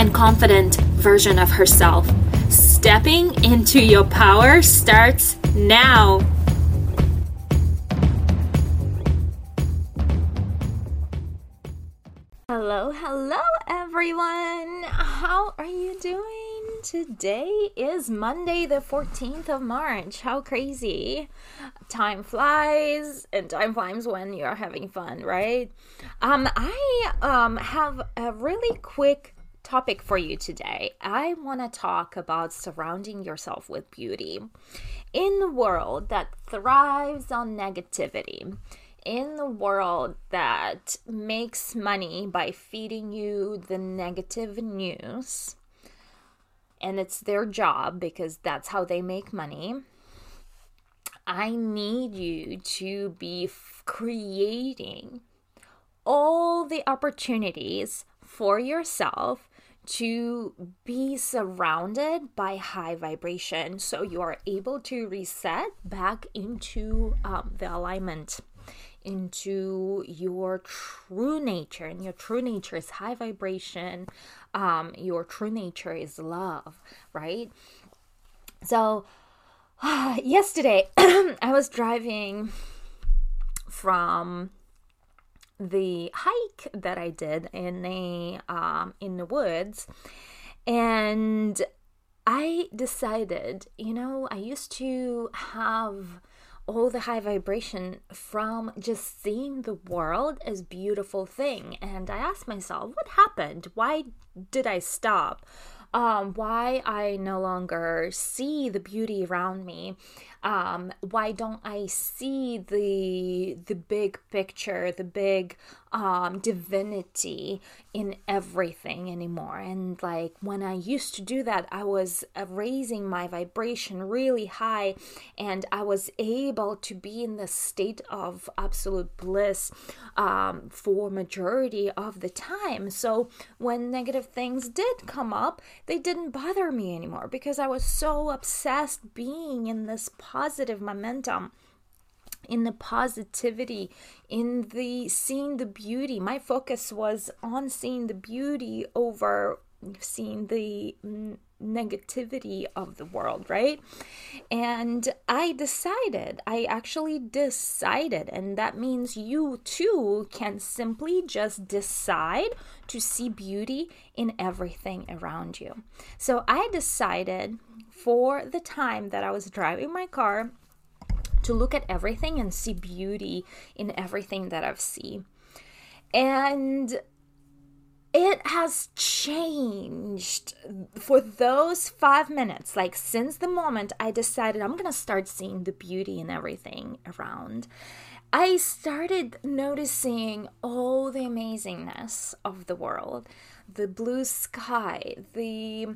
and confident version of herself. Stepping into your power starts now. Hello, hello, everyone. How are you doing? Today is Monday, the 14th of March. How crazy! Time flies, and time flies when you're having fun, right? Um, I um have a really quick topic for you today. I want to talk about surrounding yourself with beauty in the world that thrives on negativity in the world that makes money by feeding you the negative news, and it's their job because that's how they make money. I need you to be f- creating all the opportunities for yourself to be surrounded by high vibration so you are able to reset back into um, the alignment into your true nature and your true nature is high vibration um your true nature is love right? So yesterday i was driving from the hike that i did in a um in the woods. And i decided you know i used to have all the high vibration from just seeing the world as beautiful thing. And i asked myself what happened? Why did i stop um, why i no longer see the beauty around me um, why don't i see the the big picture the big um, divinity in everything anymore. And like when i used to do that i was uh, raising my vibration really high and i was able to be in the state of absolute bliss um, for majority of the time. So when negative things did come up they didn't bother me anymore because i was so obsessed being in this positive momentum in the positivity in the seeing the beauty my focus was on seeing the beauty over seeing the negativity of the world, right? And I decided, I actually decided, and that means you too can simply just decide to see beauty in everything around you. So I decided for the time that I was driving my car to look at everything and see beauty in everything that I've seen. And it has changed for those five minutes. Like, since the moment I decided I'm gonna start seeing the beauty in everything around, I started noticing all the amazingness of the world the blue sky, the,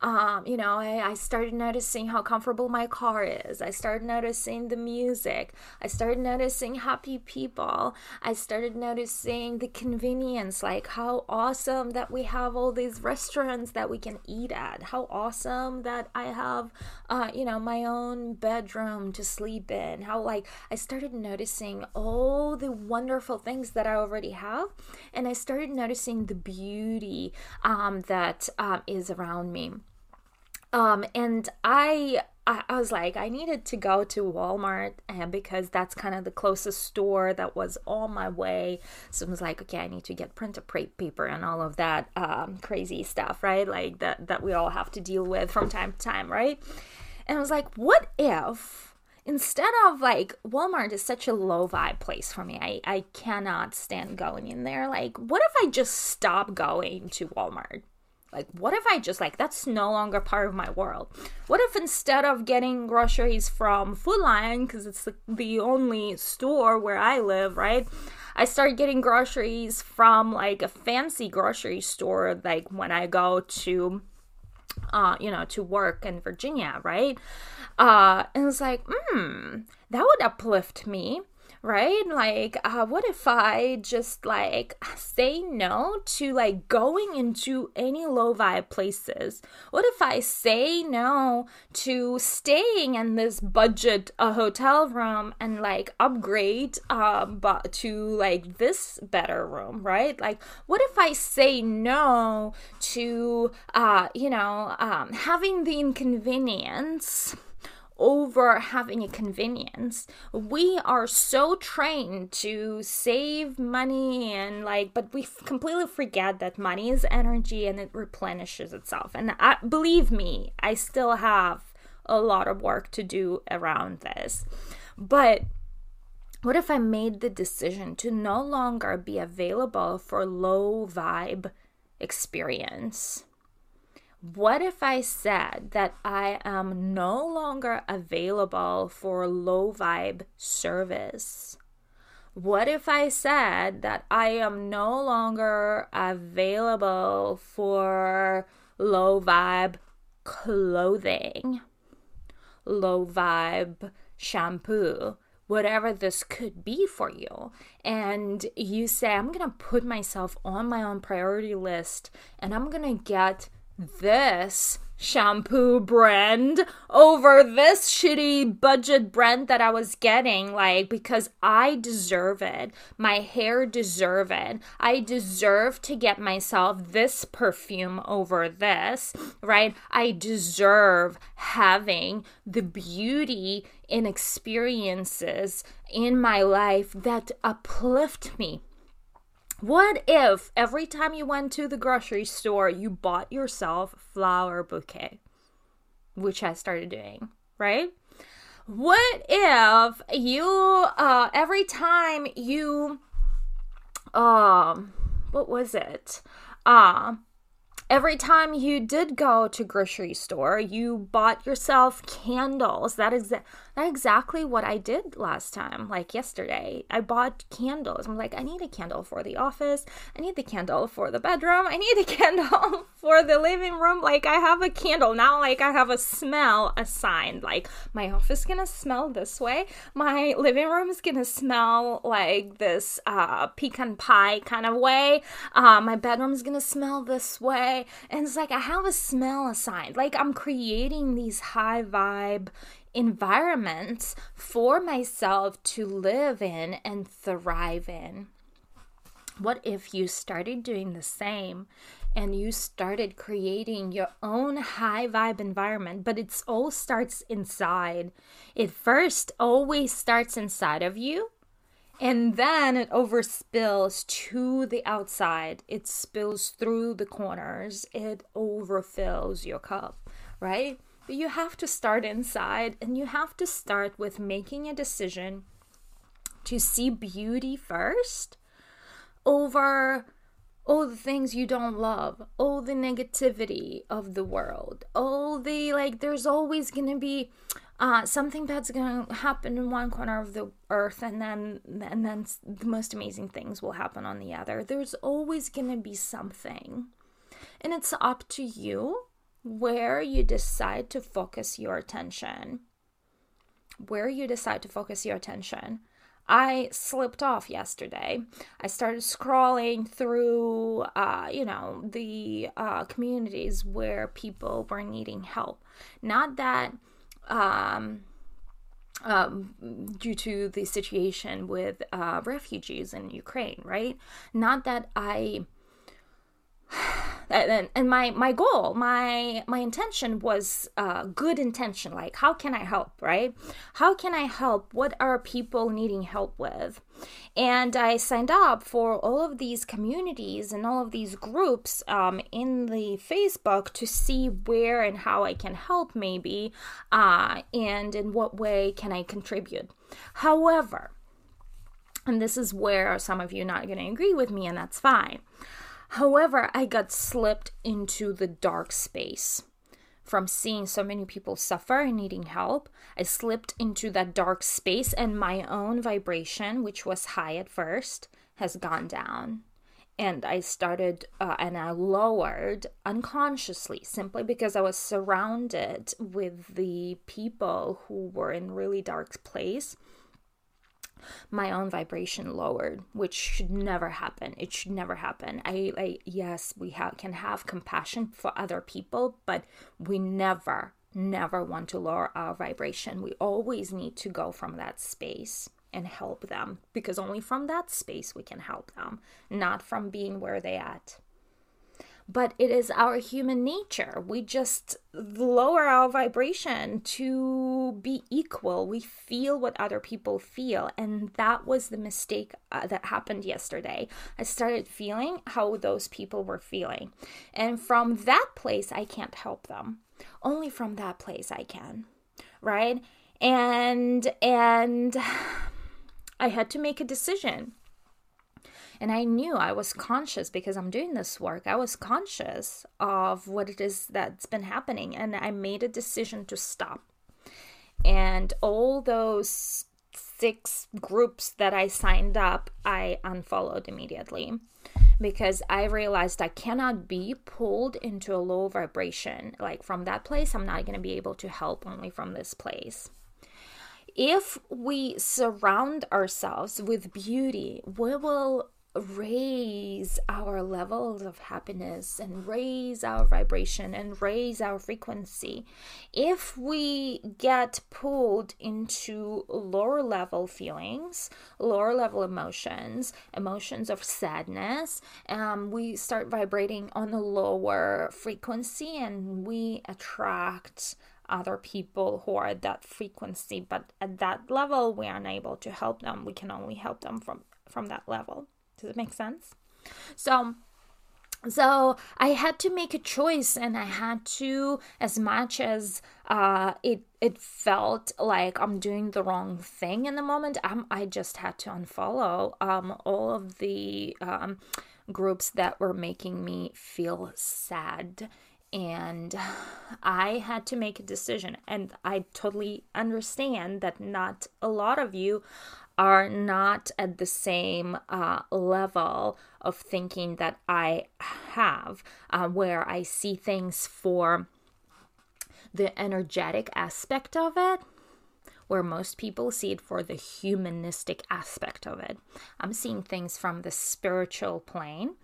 um, you know, I, I started noticing how comfortable my car is. I started noticing the music. I started noticing happy people. I started noticing the convenience, like how awesome that we have all these restaurants that we can eat at. How awesome that I have, uh, you know, my own bedroom to sleep in. How, like, I started noticing all the wonderful things that I already have. And I started noticing the beauty um, that um, is around me. Um, and I, I, I was like, I needed to go to Walmart and because that's kind of the closest store that was on my way. So I was like, okay, I need to get printer paper and all of that um, crazy stuff, right? Like that that we all have to deal with from time to time, right? And I was like, what if instead of like Walmart is such a low vibe place for me. I, I cannot stand going in there. Like, what if I just stop going to Walmart? Like, what if I just like that's no longer part of my world? What if instead of getting groceries from Food Lion, because it's the, the only store where I live, right? I start getting groceries from like a fancy grocery store, like when I go to uh, you know, to work in Virginia, right? Uh, and it's like, hmm, that would uplift me right? Like, uh, what if I just like say no to like going into any low vibe places? What if I say no to staying in this budget uh, hotel room and like upgrade uh, but to like this better room, right? Like, what if I say no to uh, you know um, having the inconvenience? Over having a convenience. We are so trained to save money and like, but we completely forget that money is energy and it replenishes itself. And I, believe me, I still have a lot of work to do around this. But what if I made the decision to no longer be available for low vibe experience? What if I said that I am no longer available for low vibe service? What if I said that I am no longer available for low vibe clothing, low vibe shampoo, whatever this could be for you. And you say, I'm going to put myself on my own priority list and I'm going to get this shampoo brand over this shitty budget brand that I was getting like because I deserve it. My hair deserve it. I deserve to get myself this perfume over this, right? I deserve having the beauty and experiences in my life that uplift me what if every time you went to the grocery store, you bought yourself flower bouquet? Which I started doing, right? What if you, uh, every time you, um, what was it? Uh, every time you did go to grocery store, you bought yourself candles. That is that's exactly what I did last time, like yesterday. I bought candles. I'm like, I need a candle for the office. I need the candle for the bedroom. I need a candle for the living room. Like, I have a candle. Now, like, I have a smell assigned. Like, my office is gonna smell this way. My living room is gonna smell like this uh, pecan pie kind of way. Uh, my bedroom is gonna smell this way. And it's like, I have a smell assigned. Like, I'm creating these high vibe environments for myself to live in and thrive in. What if you started doing the same and you started creating your own high vibe environment, but it all starts inside? It first always starts inside of you. And then it overspills to the outside. It spills through the corners. It overfills your cup, right? But you have to start inside and you have to start with making a decision to see beauty first over all the things you don't love, all the negativity of the world, all the like, there's always gonna be uh, something bad's gonna happen in one corner of the earth, and then and then the most amazing things will happen on the other. There's always gonna be something, and it's up to you where you decide to focus your attention. Where you decide to focus your attention. I slipped off yesterday. I started scrolling through, uh, you know, the uh, communities where people were needing help. Not that, um, um, due to the situation with uh, refugees in Ukraine, right? Not that I and, and my my goal my my intention was uh, good intention like how can i help right? How can i help? What are people needing help with? And i signed up for all of these communities and all of these groups um, in the facebook to see where and how i can help maybe uh, and in what way can i contribute. However and this is where some of you are not going to agree with me and that's fine However, I got slipped into the dark space. From seeing so many people suffer and needing help, I slipped into that dark space, and my own vibration, which was high at first, has gone down. and I started uh, and I lowered unconsciously simply because I was surrounded with the people who were in really dark place my own vibration lowered which should never happen. It should never happen. I, I yes we have can have compassion for other people but we never never want to lower our vibration. We always need to go from that space and help them because only from that space we can help them, not from being where they at. But it is our human nature. We just lower our vibration to be equal. We feel what other people feel. And that was the mistake uh, that happened yesterday. I started feeling how those people were feeling. And from that place, I can't help them. Only from that place I can. Right? And, and, I had to make a decision. And I knew I was conscious because I'm doing this work. I was conscious of what it is that's been happening. And I made a decision to stop. And all those six groups that I signed up, I unfollowed immediately because I realized I cannot be pulled into a low vibration. Like from that place, I'm not going to be able to help only from this place if we surround ourselves with beauty, we will raise our levels of happiness and raise our vibration and raise our frequency. If we get pulled into lower level feelings, lower level emotions, emotions of sadness, um, we start vibrating on a lower frequency and we attract other people who are at that frequency. But at that level we are unable to help them. We can only help them from from that level does it make sense so so i had to make a choice and i had to as much as uh, it it felt like i'm doing the wrong thing in the moment um, i just had to unfollow um, all of the um, groups that were making me feel sad and I had to make a decision. And I totally understand that not a lot of you are not at the same uh, level of thinking that I have, uh, where I see things for the energetic aspect of it. Where most people see it for the humanistic aspect of it. I'm seeing things from the spiritual plane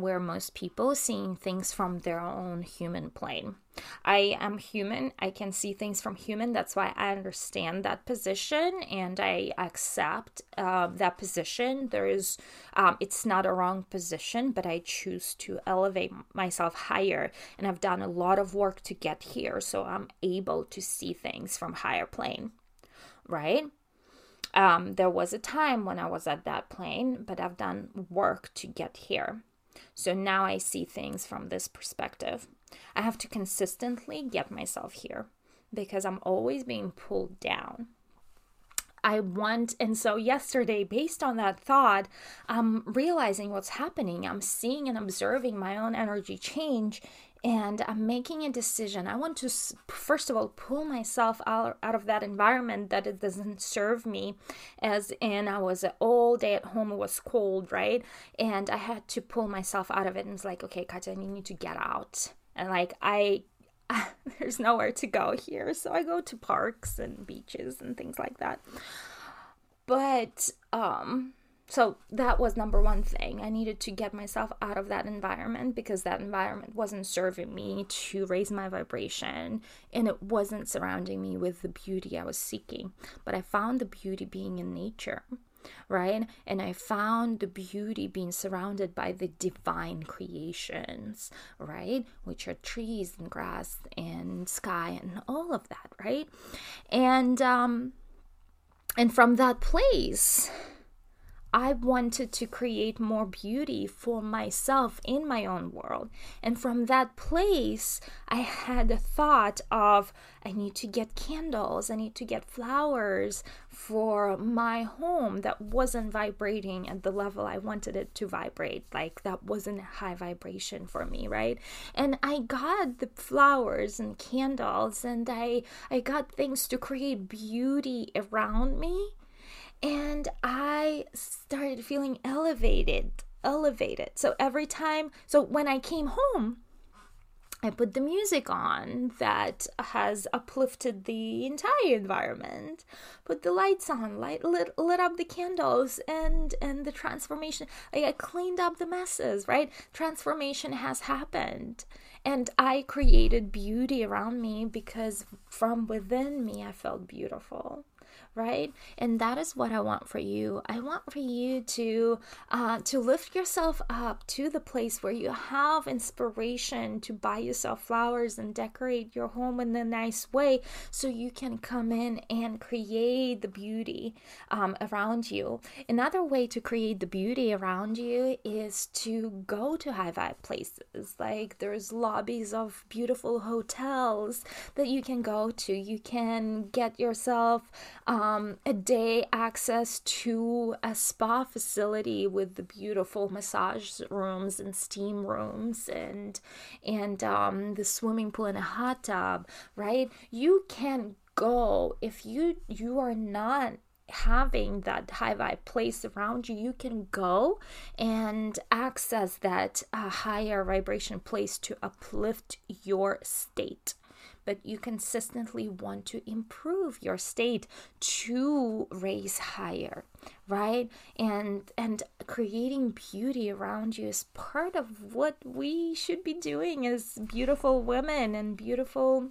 where most people seeing things from their own human plane. I am human. I can see things from human. That's why I understand that position and I accept uh, that position. There is, um, it's not a wrong position, but I choose to elevate myself higher. And I've done a lot of work to get here. So I'm able to see things from higher plane, right? Um, there was a time when I was at that plane, but I've done work to get here. So now I see things from this perspective. I have to consistently get myself here because I'm always being pulled down. I want, and so yesterday, based on that thought, I'm realizing what's happening. I'm seeing and observing my own energy change and I'm making a decision. I want to, first of all, pull myself out, out of that environment that it doesn't serve me. As in, I was all day at home, it was cold, right? And I had to pull myself out of it. And it's like, okay, Katya, you need to get out. And like, I, there's nowhere to go here. So I go to parks and beaches and things like that. But, um, so that was number one thing. I needed to get myself out of that environment because that environment wasn't serving me to raise my vibration and it wasn't surrounding me with the beauty I was seeking. But I found the beauty being in nature, right? And I found the beauty being surrounded by the divine creations, right? Which are trees and grass and sky and all of that, right? And um and from that place I wanted to create more beauty for myself in my own world. And from that place, I had the thought of I need to get candles, I need to get flowers for my home that wasn't vibrating at the level I wanted it to vibrate. Like that wasn't high vibration for me, right? And I got the flowers and candles and I I got things to create beauty around me and I started feeling elevated elevated. So every time, so when I came home, I put the music on that has uplifted the entire environment. Put the lights on, light lit, lit up the candles, and and the transformation. I cleaned up the messes, right? Transformation has happened, and I created beauty around me because from within me I felt beautiful right? And that is what i want for you. I want for you to uh, to lift yourself up to the place where you have inspiration to buy yourself flowers and decorate your home in a nice way so you can come in and create the beauty um, around you. Another way to create the beauty around you is to go to high vibe places. Like there's lobbies of beautiful hotels that you can go to. You can get yourself um, a day access to a spa facility with the beautiful massage rooms and steam rooms and and um, the swimming pool and a hot tub right? You can go if you you are not having that high vibe place around you, you can go and access that uh, higher vibration place to uplift your state but you consistently want to improve your state to raise higher right? And and creating beauty around you is part of what we should be doing as beautiful women and beautiful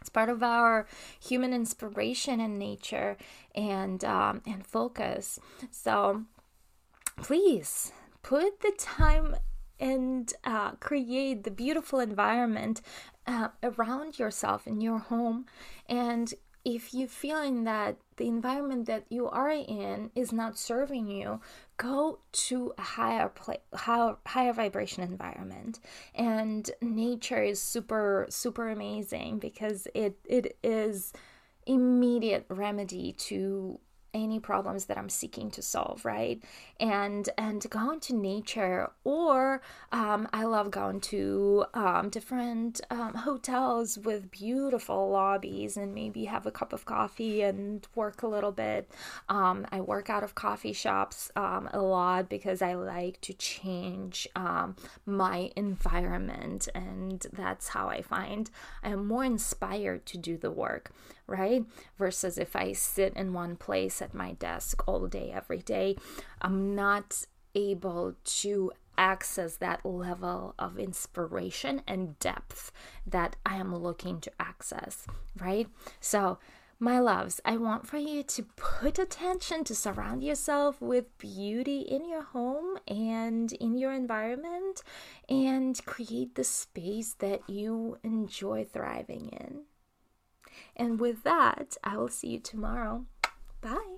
it's part of our human inspiration and nature and um, and focus. So please put the time and uh, create the beautiful environment uh, around yourself in your home. And if you're feeling that the environment that you are in is not serving you go to a higher play, higher, higher vibration environment. And nature is super super amazing because it it is immediate remedy to any problems that I'm seeking to solve, right? And and going to nature, or um, I love going to um, different um, hotels with beautiful lobbies and maybe have a cup of coffee and work a little bit. Um, I work out of coffee shops um, a lot because I like to change um, my environment, and that's how I find I am more inspired to do the work right? Versus if I sit in one place at my desk all day, every day, I'm not able to access that level of inspiration and depth that I am looking to access, right? So, my loves, I want for you to put attention to surround yourself with beauty in your home and in your environment and create the space that you enjoy thriving in. And with that, I will see you tomorrow. Bye.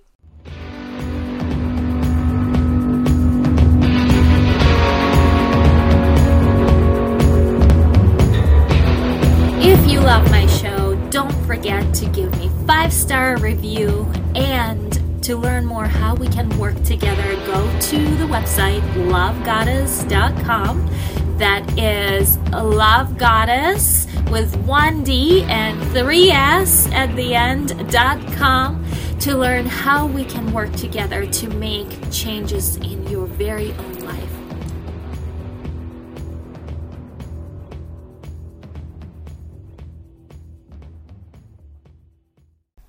If you love my show, don't forget to give me five star review and to learn more how we can work together, go to the website lovegodesss.com. That is Love Goddess with one D and three S at the end dot com to learn how we can work together to make changes in your very own